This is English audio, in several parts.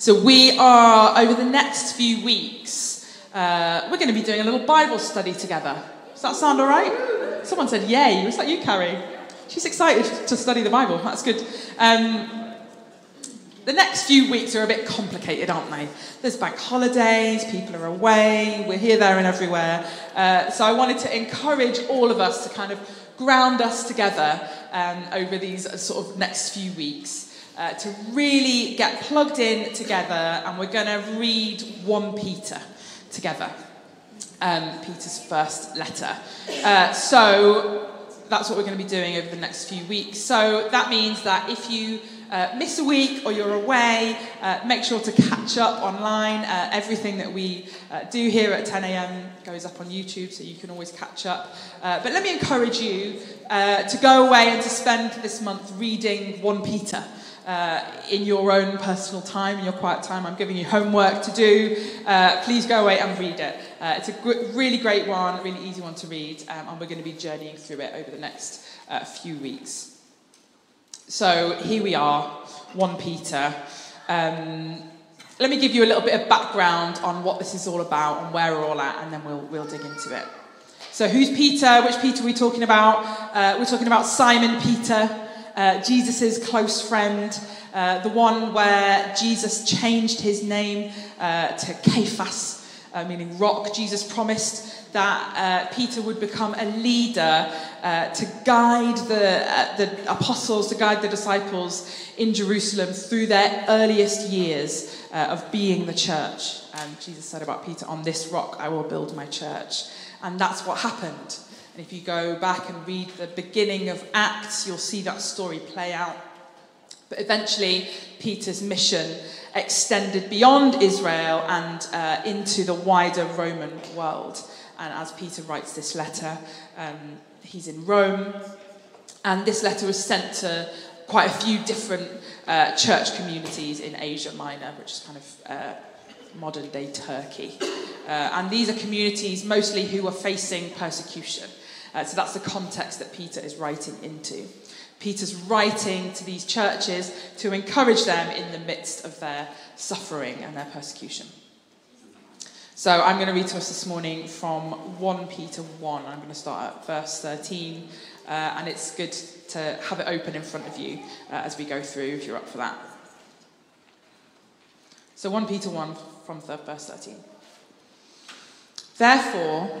So, we are, over the next few weeks, uh, we're going to be doing a little Bible study together. Does that sound all right? Someone said, Yay. Was that you, Carrie? She's excited to study the Bible. That's good. Um, the next few weeks are a bit complicated, aren't they? There's bank holidays, people are away, we're here, there, and everywhere. Uh, so I wanted to encourage all of us to kind of ground us together um, over these sort of next few weeks uh, to really get plugged in together, and we're going to read 1 Peter together. Um, Peter's first letter. Uh, so that's what we're going to be doing over the next few weeks. So that means that if you uh, miss a week or you're away, uh, make sure to catch up online. Uh, everything that we uh, do here at 10 a.m. goes up on YouTube, so you can always catch up. Uh, but let me encourage you uh, to go away and to spend this month reading 1 Peter uh, in your own personal time, in your quiet time. I'm giving you homework to do. Uh, please go away and read it. Uh, it's a gr- really great one, really easy one to read, um, and we're going to be journeying through it over the next uh, few weeks. So here we are, 1 Peter. Um, let me give you a little bit of background on what this is all about and where we're all at, and then we'll, we'll dig into it. So, who's Peter? Which Peter are we talking about? Uh, we're talking about Simon Peter uh, Jesus' close friend, uh, the one where Jesus changed his name uh, to Cephas, uh, meaning rock. Jesus promised that uh, Peter would become a leader to guide the, the apostles, to guide the disciples in Jerusalem through their earliest years of being the church. And Jesus said about Peter, On this rock I will build my church. And that's what happened. And if you go back and read the beginning of Acts, you'll see that story play out. But eventually, Peter's mission extended beyond Israel and uh, into the wider Roman world. And as Peter writes this letter, um, he's in Rome. And this letter was sent to quite a few different uh, church communities in Asia Minor, which is kind of uh, modern day Turkey. Uh, and these are communities mostly who are facing persecution. Uh, so that's the context that Peter is writing into. Peter's writing to these churches to encourage them in the midst of their suffering and their persecution. So I'm going to read to us this morning from 1 Peter 1. I'm going to start at verse 13, uh, and it's good to have it open in front of you uh, as we go through if you're up for that. So 1 Peter 1 from verse 13. Therefore,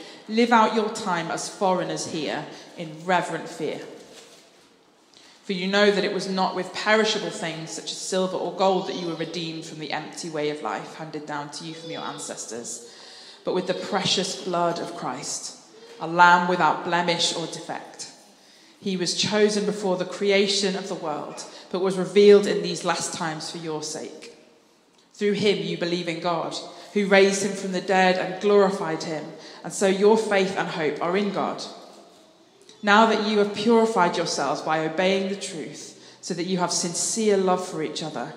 Live out your time as foreigners here in reverent fear. For you know that it was not with perishable things such as silver or gold that you were redeemed from the empty way of life handed down to you from your ancestors, but with the precious blood of Christ, a lamb without blemish or defect. He was chosen before the creation of the world, but was revealed in these last times for your sake. Through him you believe in God who raised him from the dead and glorified him. And so your faith and hope are in God. Now that you have purified yourselves by obeying the truth, so that you have sincere love for each other,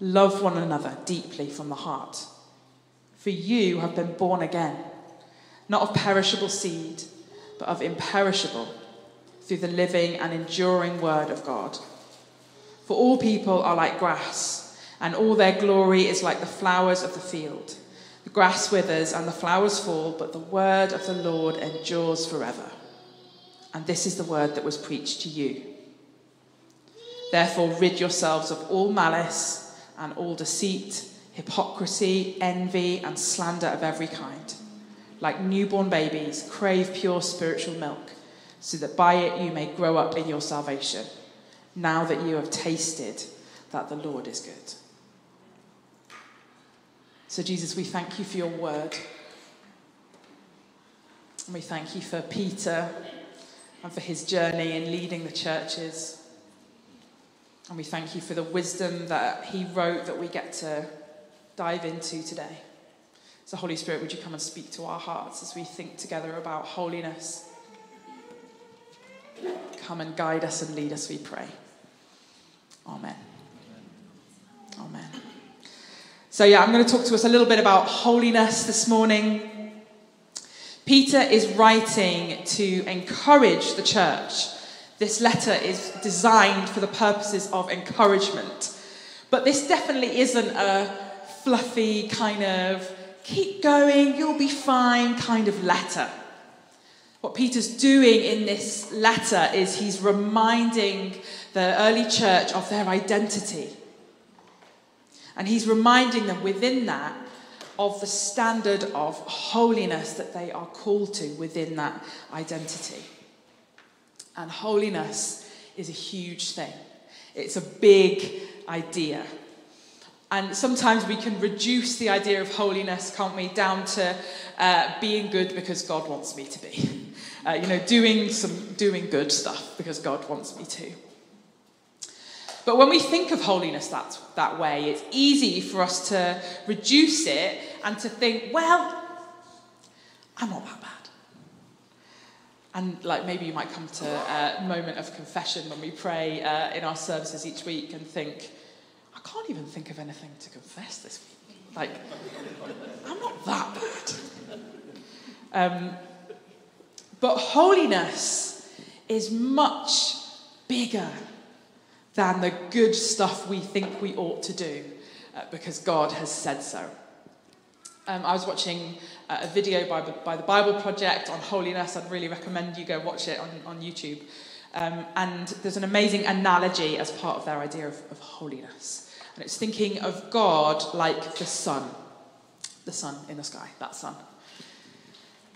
love one another deeply from the heart. For you have been born again, not of perishable seed, but of imperishable, through the living and enduring word of God. For all people are like grass, and all their glory is like the flowers of the field. Grass withers and the flowers fall, but the word of the Lord endures forever. And this is the word that was preached to you. Therefore, rid yourselves of all malice and all deceit, hypocrisy, envy, and slander of every kind. Like newborn babies, crave pure spiritual milk, so that by it you may grow up in your salvation, now that you have tasted that the Lord is good. So, Jesus, we thank you for your word. And we thank you for Peter and for his journey in leading the churches. And we thank you for the wisdom that he wrote that we get to dive into today. So, Holy Spirit, would you come and speak to our hearts as we think together about holiness? Come and guide us and lead us, we pray. Amen. Amen. So, yeah, I'm going to talk to us a little bit about holiness this morning. Peter is writing to encourage the church. This letter is designed for the purposes of encouragement. But this definitely isn't a fluffy kind of keep going, you'll be fine kind of letter. What Peter's doing in this letter is he's reminding the early church of their identity. And he's reminding them within that of the standard of holiness that they are called to within that identity. And holiness is a huge thing, it's a big idea. And sometimes we can reduce the idea of holiness, can't we, down to uh, being good because God wants me to be. Uh, you know, doing some doing good stuff because God wants me to. But when we think of holiness that, that way, it's easy for us to reduce it and to think, well, I'm not that bad. And like maybe you might come to a moment of confession when we pray uh, in our services each week and think, I can't even think of anything to confess this week. Like, I'm not that bad. Um, but holiness is much bigger than the good stuff we think we ought to do uh, because God has said so. Um, I was watching uh, a video by, by the Bible Project on holiness. I'd really recommend you go watch it on, on YouTube. Um, and there's an amazing analogy as part of their idea of, of holiness. And it's thinking of God like the sun, the sun in the sky, that sun.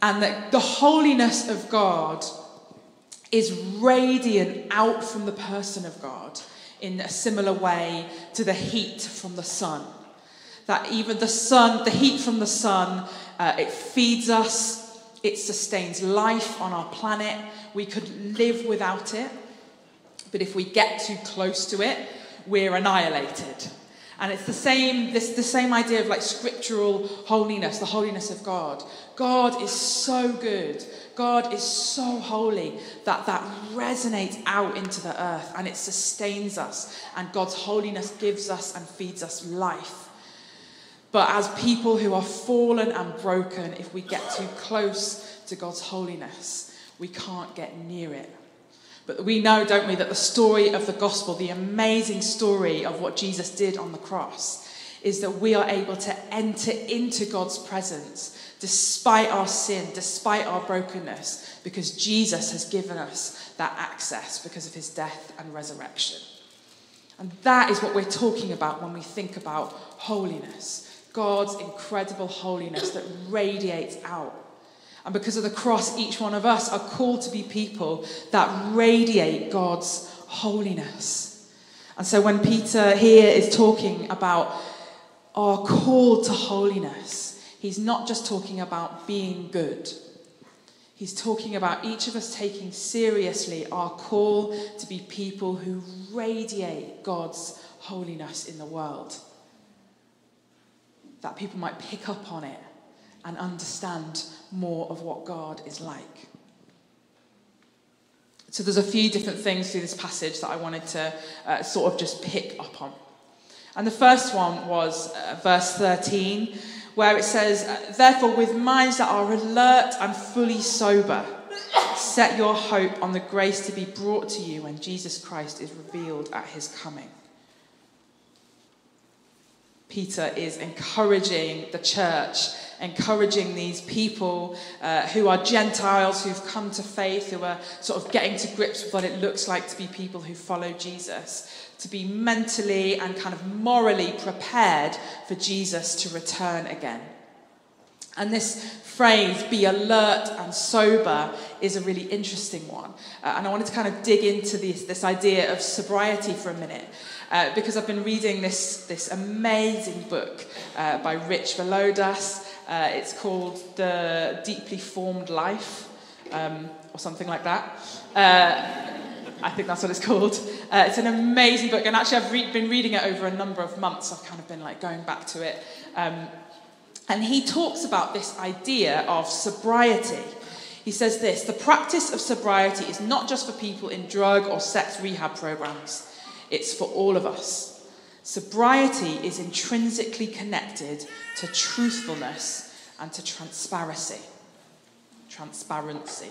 And that the holiness of God is radiant out from the person of God in a similar way to the heat from the sun that even the sun, the heat from the sun, uh, it feeds us, it sustains life on our planet. We could live without it, but if we get too close to it, we're annihilated. And it's the same, this, the same idea of like scriptural holiness, the holiness of God. God is so good. God is so holy that that resonates out into the earth and it sustains us. And God's holiness gives us and feeds us life. But as people who are fallen and broken, if we get too close to God's holiness, we can't get near it. But we know, don't we, that the story of the gospel, the amazing story of what Jesus did on the cross, is that we are able to enter into God's presence despite our sin, despite our brokenness, because Jesus has given us that access because of his death and resurrection. And that is what we're talking about when we think about holiness. God's incredible holiness that radiates out. And because of the cross, each one of us are called to be people that radiate God's holiness. And so when Peter here is talking about our call to holiness, he's not just talking about being good. He's talking about each of us taking seriously our call to be people who radiate God's holiness in the world that people might pick up on it and understand more of what God is like. So there's a few different things through this passage that I wanted to uh, sort of just pick up on. And the first one was uh, verse 13, where it says, Therefore, with minds that are alert and fully sober, set your hope on the grace to be brought to you when Jesus Christ is revealed at his coming. Peter is encouraging the church, encouraging these people uh, who are Gentiles, who've come to faith, who are sort of getting to grips with what it looks like to be people who follow Jesus, to be mentally and kind of morally prepared for Jesus to return again. And this phrase, be alert and sober, is a really interesting one. Uh, and I wanted to kind of dig into this, this idea of sobriety for a minute uh, because I've been reading this, this amazing book uh, by Rich Villodas. Uh, it's called The Deeply Formed Life, um, or something like that. Uh, I think that's what it's called. Uh, it's an amazing book, and actually, I've re- been reading it over a number of months. I've kind of been like going back to it. Um, and he talks about this idea of sobriety. He says this the practice of sobriety is not just for people in drug or sex rehab programs, it's for all of us. Sobriety is intrinsically connected to truthfulness and to transparency. Transparency.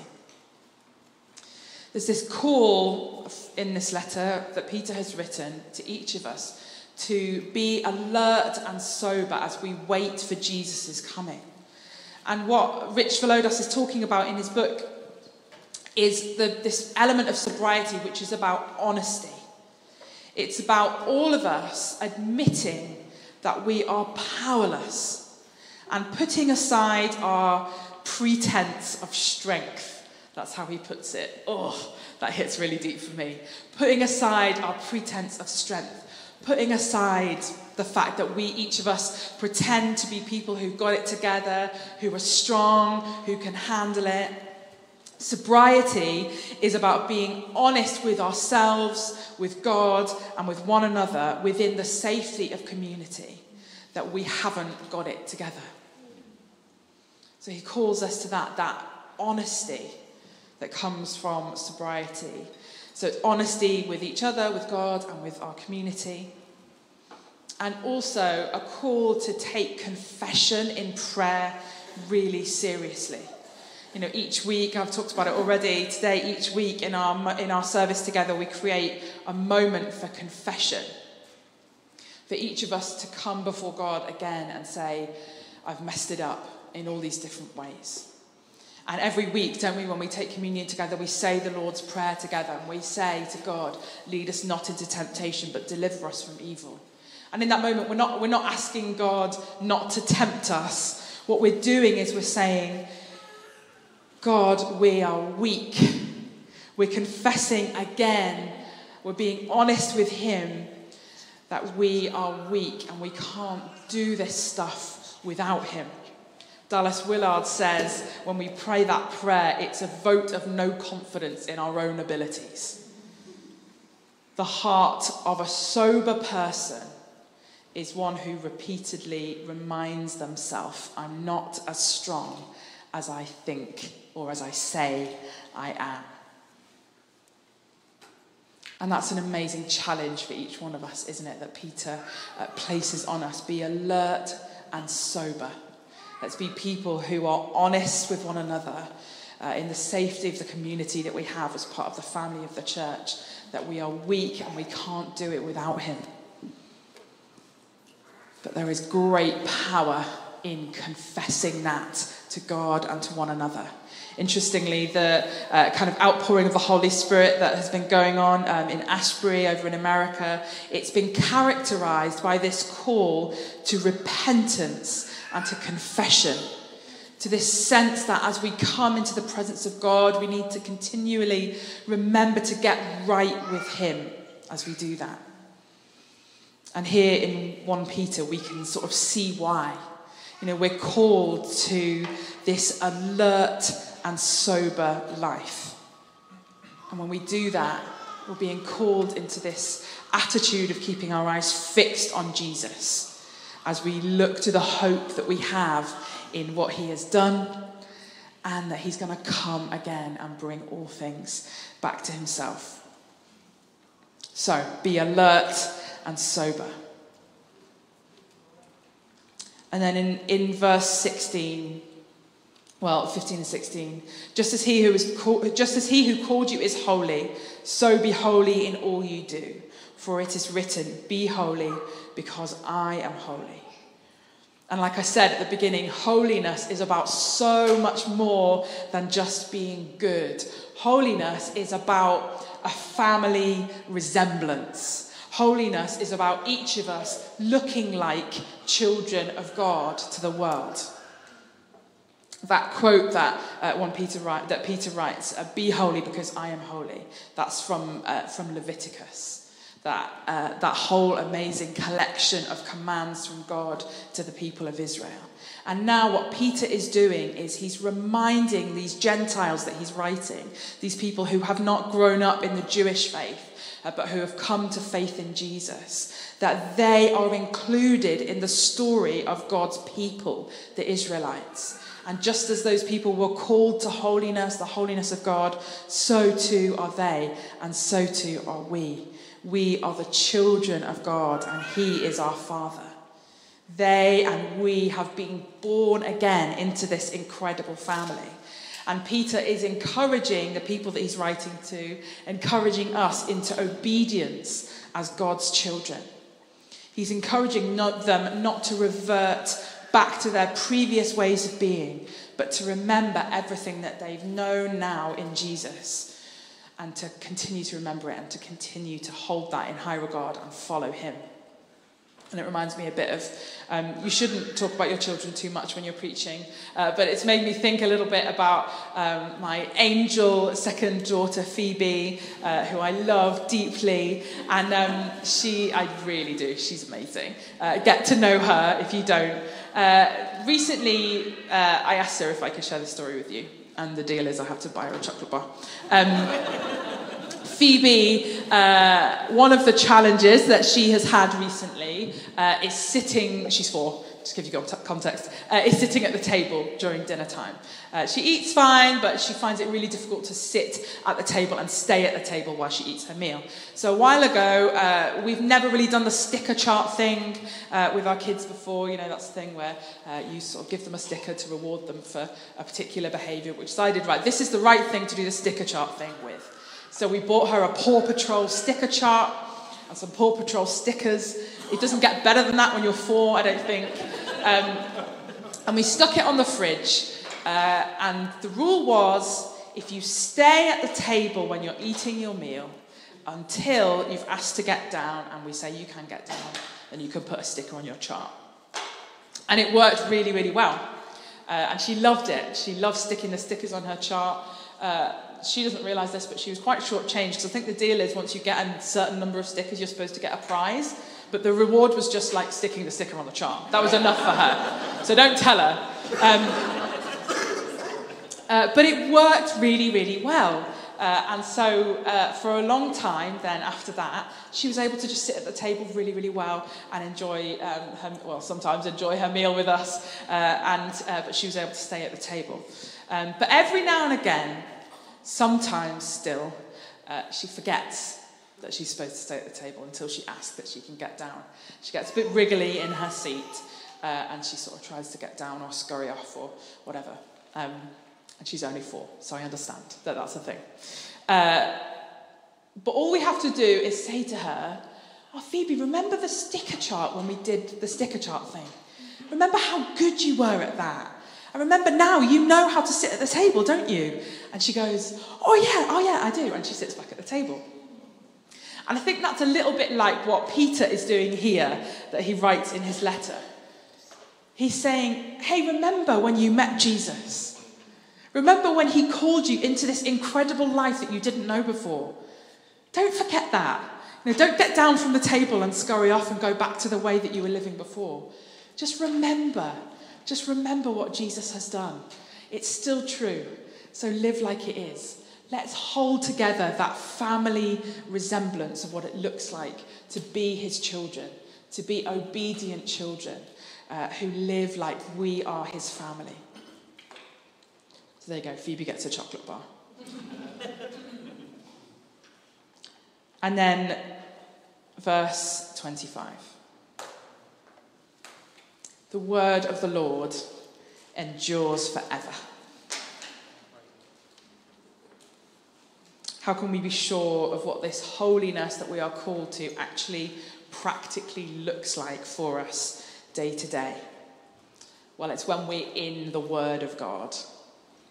There's this call in this letter that Peter has written to each of us to be alert and sober as we wait for Jesus' coming. And what Rich Villodas is talking about in his book is the, this element of sobriety, which is about honesty. It's about all of us admitting that we are powerless and putting aside our pretense of strength. That's how he puts it. Oh, that hits really deep for me. Putting aside our pretense of strength, putting aside the fact that we, each of us, pretend to be people who've got it together, who are strong, who can handle it. Sobriety is about being honest with ourselves, with God, and with one another within the safety of community that we haven't got it together. So he calls us to that, that honesty that comes from sobriety. So it's honesty with each other, with God, and with our community. And also a call to take confession in prayer really seriously you know, each week, I've talked about it already, today, each week in our, in our service together, we create a moment for confession. For each of us to come before God again and say, I've messed it up in all these different ways. And every week, don't we, when we take communion together, we say the Lord's Prayer together and we say to God, Lead us not into temptation, but deliver us from evil. And in that moment, we're not, we're not asking God not to tempt us. What we're doing is we're saying, God, we are weak. We're confessing again, we're being honest with Him that we are weak and we can't do this stuff without Him. Dallas Willard says when we pray that prayer, it's a vote of no confidence in our own abilities. The heart of a sober person is one who repeatedly reminds themselves, I'm not as strong as I think or as I say I am. And that's an amazing challenge for each one of us, isn't it? That Peter uh, places on us. Be alert and sober. Let's be people who are honest with one another uh, in the safety of the community that we have as part of the family of the church. That we are weak and we can't do it without Him. But there is great power in confessing that to God and to one another. Interestingly, the uh, kind of outpouring of the Holy Spirit that has been going on um, in Asbury over in America, it's been characterized by this call to repentance and to confession. To this sense that as we come into the presence of God, we need to continually remember to get right with Him as we do that. And here in 1 Peter, we can sort of see why. You know, we're called to this alert and sober life. And when we do that, we're being called into this attitude of keeping our eyes fixed on Jesus as we look to the hope that we have in what he has done and that he's going to come again and bring all things back to himself. So be alert and sober. And then in, in verse 16, well, 15 and 16, just as he who is just as he who called you is holy, so be holy in all you do. For it is written, Be holy, because I am holy. And like I said at the beginning, holiness is about so much more than just being good. Holiness is about a family resemblance. Holiness is about each of us looking like children of God to the world. That quote that uh, one Peter write, that Peter writes, uh, "Be holy because I am holy." That's from uh, from Leviticus. that, uh, that whole amazing collection of commands from God to the people of Israel. And now, what Peter is doing is he's reminding these Gentiles that he's writing, these people who have not grown up in the Jewish faith, uh, but who have come to faith in Jesus, that they are included in the story of God's people, the Israelites. And just as those people were called to holiness, the holiness of God, so too are they, and so too are we. We are the children of God, and He is our Father. They and we have been born again into this incredible family. And Peter is encouraging the people that he's writing to, encouraging us into obedience as God's children. He's encouraging not them not to revert back to their previous ways of being, but to remember everything that they've known now in Jesus and to continue to remember it and to continue to hold that in high regard and follow Him. And it reminds me a bit of um, you shouldn't talk about your children too much when you're preaching, uh, but it's made me think a little bit about um, my angel second daughter, Phoebe, uh, who I love deeply. And um, she, I really do, she's amazing. Uh, get to know her if you don't. Uh, recently, uh, I asked her if I could share the story with you, and the deal is I have to buy her a chocolate bar. Um, Phoebe, uh, one of the challenges that she has had recently uh, is sitting, she's four, just give you context, uh, is sitting at the table during dinner time. Uh, she eats fine, but she finds it really difficult to sit at the table and stay at the table while she eats her meal. So a while ago, uh, we've never really done the sticker chart thing uh, with our kids before. You know, that's the thing where uh, you sort of give them a sticker to reward them for a particular behaviour, which decided, right, this is the right thing to do the sticker chart thing with. So we bought her a Paw Patrol sticker chart and some Paw Patrol stickers. It doesn't get better than that when you're four, I don't think. Um, and we stuck it on the fridge. Uh, and the rule was if you stay at the table when you're eating your meal until you've asked to get down and we say you can get down, then you can put a sticker on your chart. And it worked really, really well. Uh, and she loved it. She loved sticking the stickers on her chart. Uh, she doesn't realise this, but she was quite shortchanged because I think the deal is once you get a certain number of stickers, you're supposed to get a prize. But the reward was just like sticking the sticker on the chart. That was enough for her. So don't tell her. Um, uh, but it worked really, really well. Uh, and so, uh, for a long time, then after that, she was able to just sit at the table really, really well and enjoy um, her, well, sometimes enjoy her meal with us. Uh, and uh, but she was able to stay at the table. Um, but every now and again, sometimes still, uh, she forgets that she's supposed to stay at the table until she asks that she can get down. She gets a bit wriggly in her seat uh, and she sort of tries to get down or scurry off or whatever. Um, and she's only four, so I understand that that's a thing. Uh, but all we have to do is say to her, Oh, Phoebe, remember the sticker chart when we did the sticker chart thing? Remember how good you were at that? I remember now, you know how to sit at the table, don't you? And she goes, Oh, yeah, oh, yeah, I do. And she sits back at the table. And I think that's a little bit like what Peter is doing here that he writes in his letter. He's saying, Hey, remember when you met Jesus? Remember when he called you into this incredible life that you didn't know before? Don't forget that. You know, don't get down from the table and scurry off and go back to the way that you were living before. Just remember just remember what Jesus has done. It's still true. So live like it is. Let's hold together that family resemblance of what it looks like to be his children, to be obedient children uh, who live like we are his family. So there you go. Phoebe gets a chocolate bar. and then verse 25. The word of the Lord endures forever. How can we be sure of what this holiness that we are called to actually practically looks like for us day to day? Well, it's when we're in the Word of God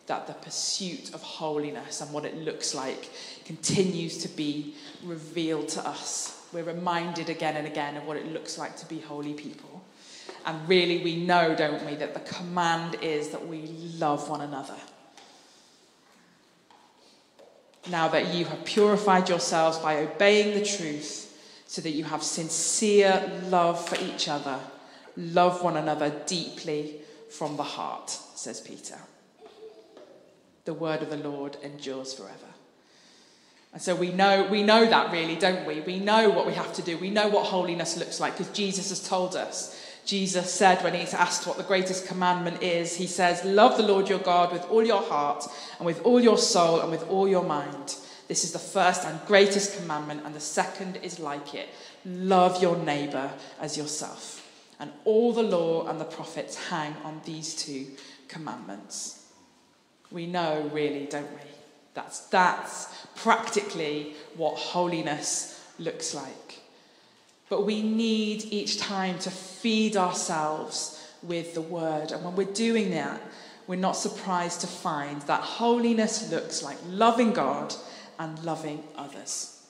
that the pursuit of holiness and what it looks like continues to be revealed to us. We're reminded again and again of what it looks like to be holy people. And really, we know, don't we, that the command is that we love one another. Now that you have purified yourselves by obeying the truth, so that you have sincere love for each other. Love one another deeply from the heart, says Peter. The word of the Lord endures forever. And so we know, we know that really, don't we? We know what we have to do. We know what holiness looks like because Jesus has told us. Jesus said when he's asked what the greatest commandment is, he says, Love the Lord your God with all your heart and with all your soul and with all your mind. This is the first and greatest commandment, and the second is like it love your neighbour as yourself. And all the law and the prophets hang on these two commandments. We know, really, don't we? That's, that's practically what holiness looks like. But we need each time to feed ourselves with the word. And when we're doing that, we're not surprised to find that holiness looks like loving God and loving others.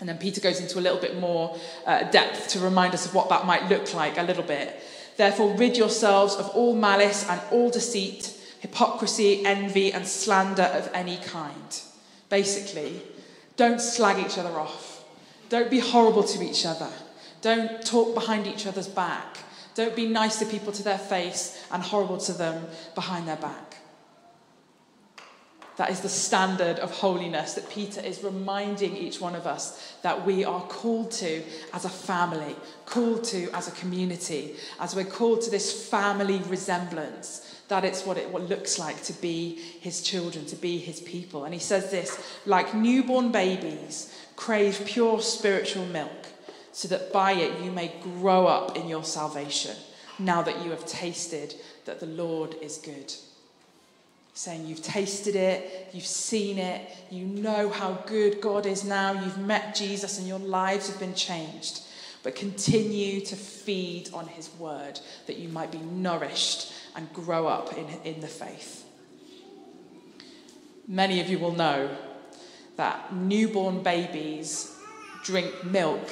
And then Peter goes into a little bit more uh, depth to remind us of what that might look like a little bit. Therefore, rid yourselves of all malice and all deceit, hypocrisy, envy, and slander of any kind. Basically, don't slag each other off. Don't be horrible to each other. Don't talk behind each other's back. Don't be nice to people to their face and horrible to them behind their back. That is the standard of holiness that Peter is reminding each one of us that we are called to as a family, called to as a community, as we're called to this family resemblance. That it's what it what looks like to be his children, to be his people. And he says this like newborn babies, crave pure spiritual milk, so that by it you may grow up in your salvation, now that you have tasted that the Lord is good saying you've tasted it, you've seen it, you know how good God is now, you've met Jesus, and your lives have been changed. But continue to feed on his word that you might be nourished and grow up in, in the faith. Many of you will know that newborn babies drink milk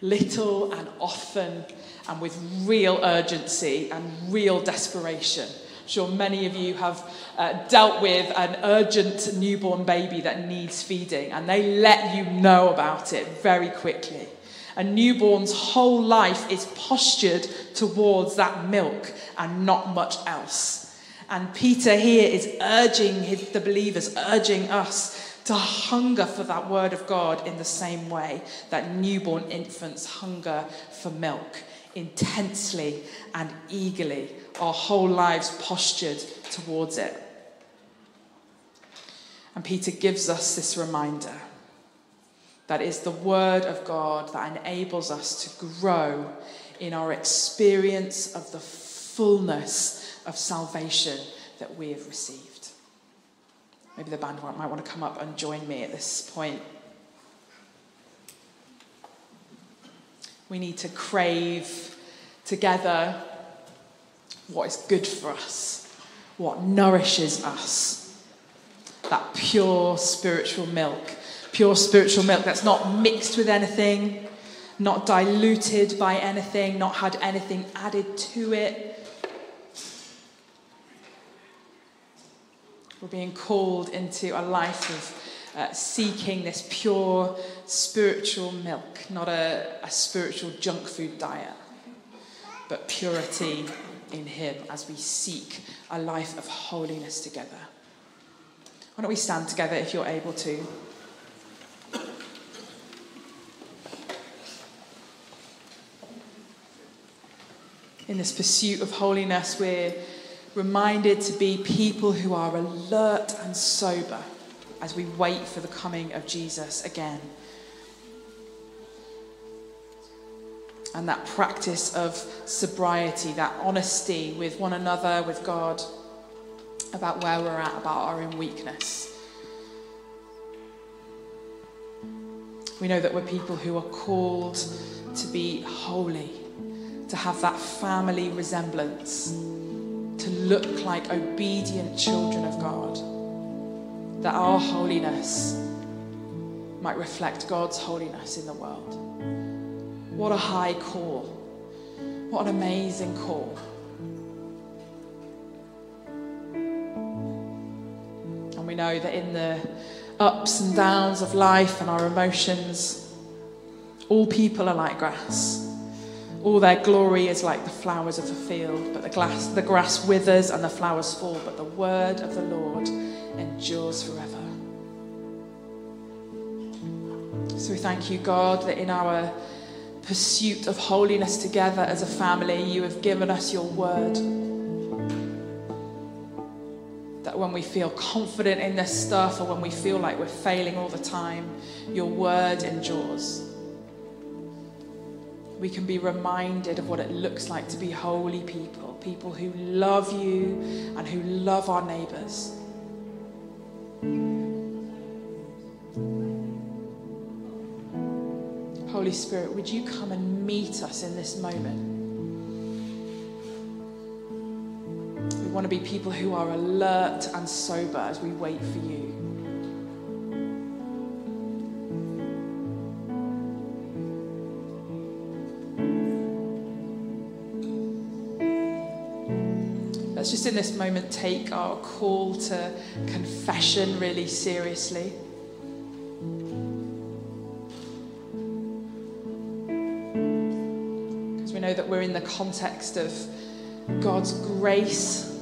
little and often and with real urgency and real desperation I'm sure many of you have uh, dealt with an urgent newborn baby that needs feeding, and they let you know about it very quickly. A newborn's whole life is postured towards that milk and not much else. And Peter here is urging his, the believers, urging us to hunger for that word of God in the same way that newborn infants hunger for milk intensely and eagerly our whole lives postured towards it. And Peter gives us this reminder that is the Word of God that enables us to grow in our experience of the fullness of salvation that we have received. Maybe the band might want to come up and join me at this point. We need to crave together what is good for us, what nourishes us. That pure spiritual milk. Pure spiritual milk that's not mixed with anything, not diluted by anything, not had anything added to it. We're being called into a life of uh, seeking this pure spiritual milk, not a, a spiritual junk food diet, but purity in Him as we seek a life of holiness together. Why don't we stand together if you're able to? In this pursuit of holiness, we're reminded to be people who are alert and sober as we wait for the coming of Jesus again. and that practice of sobriety, that honesty with one another, with God, about where we're at, about our own weakness. We know that we're people who are called to be holy, to have that family resemblance, to look like obedient children of God, that our holiness might reflect God's holiness in the world. What a high call. What an amazing call. And we know that in the ups and downs of life and our emotions, All people are like grass. All their glory is like the flowers of the field, but the, glass, the grass withers and the flowers fall, but the word of the Lord endures forever. So we thank you, God, that in our pursuit of holiness together as a family, you have given us your word. That when we feel confident in this stuff or when we feel like we're failing all the time, your word endures. We can be reminded of what it looks like to be holy people, people who love you and who love our neighbours. Holy Spirit, would you come and meet us in this moment? We want to be people who are alert and sober as we wait for you. Just in this moment take our call to confession really seriously. Because we know that we're in the context of God's grace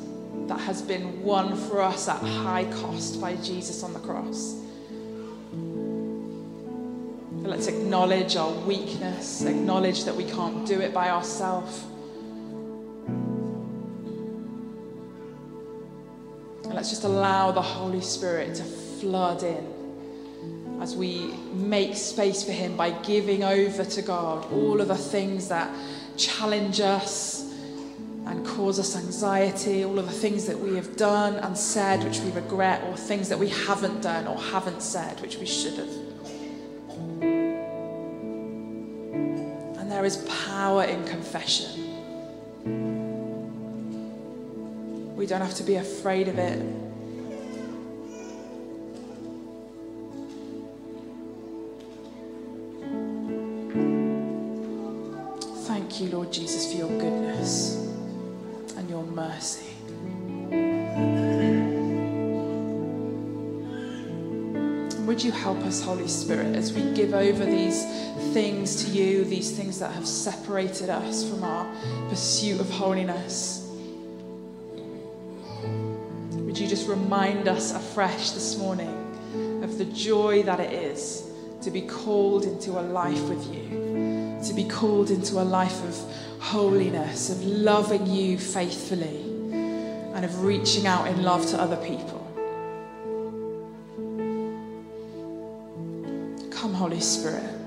that has been won for us at high cost by Jesus on the cross. let's acknowledge our weakness, acknowledge that we can't do it by ourselves. Just allow the Holy Spirit to flood in as we make space for Him by giving over to God all of the things that challenge us and cause us anxiety, all of the things that we have done and said which we regret, or things that we haven't done or haven't said which we should have. And there is power in confession. We don't have to be afraid of it. You, Lord Jesus, for your goodness and your mercy. would you help us, Holy Spirit, as we give over these things to you, these things that have separated us from our pursuit of holiness? Would you just remind us afresh this morning of the joy that it is to be called into a life with you? To be called into a life of holiness, of loving you faithfully, and of reaching out in love to other people. Come, Holy Spirit.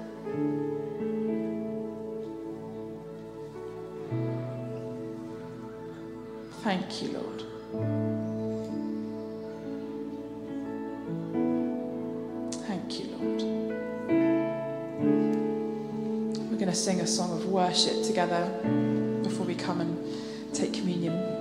Thank you, Lord. sing a song of worship together before we come and take communion.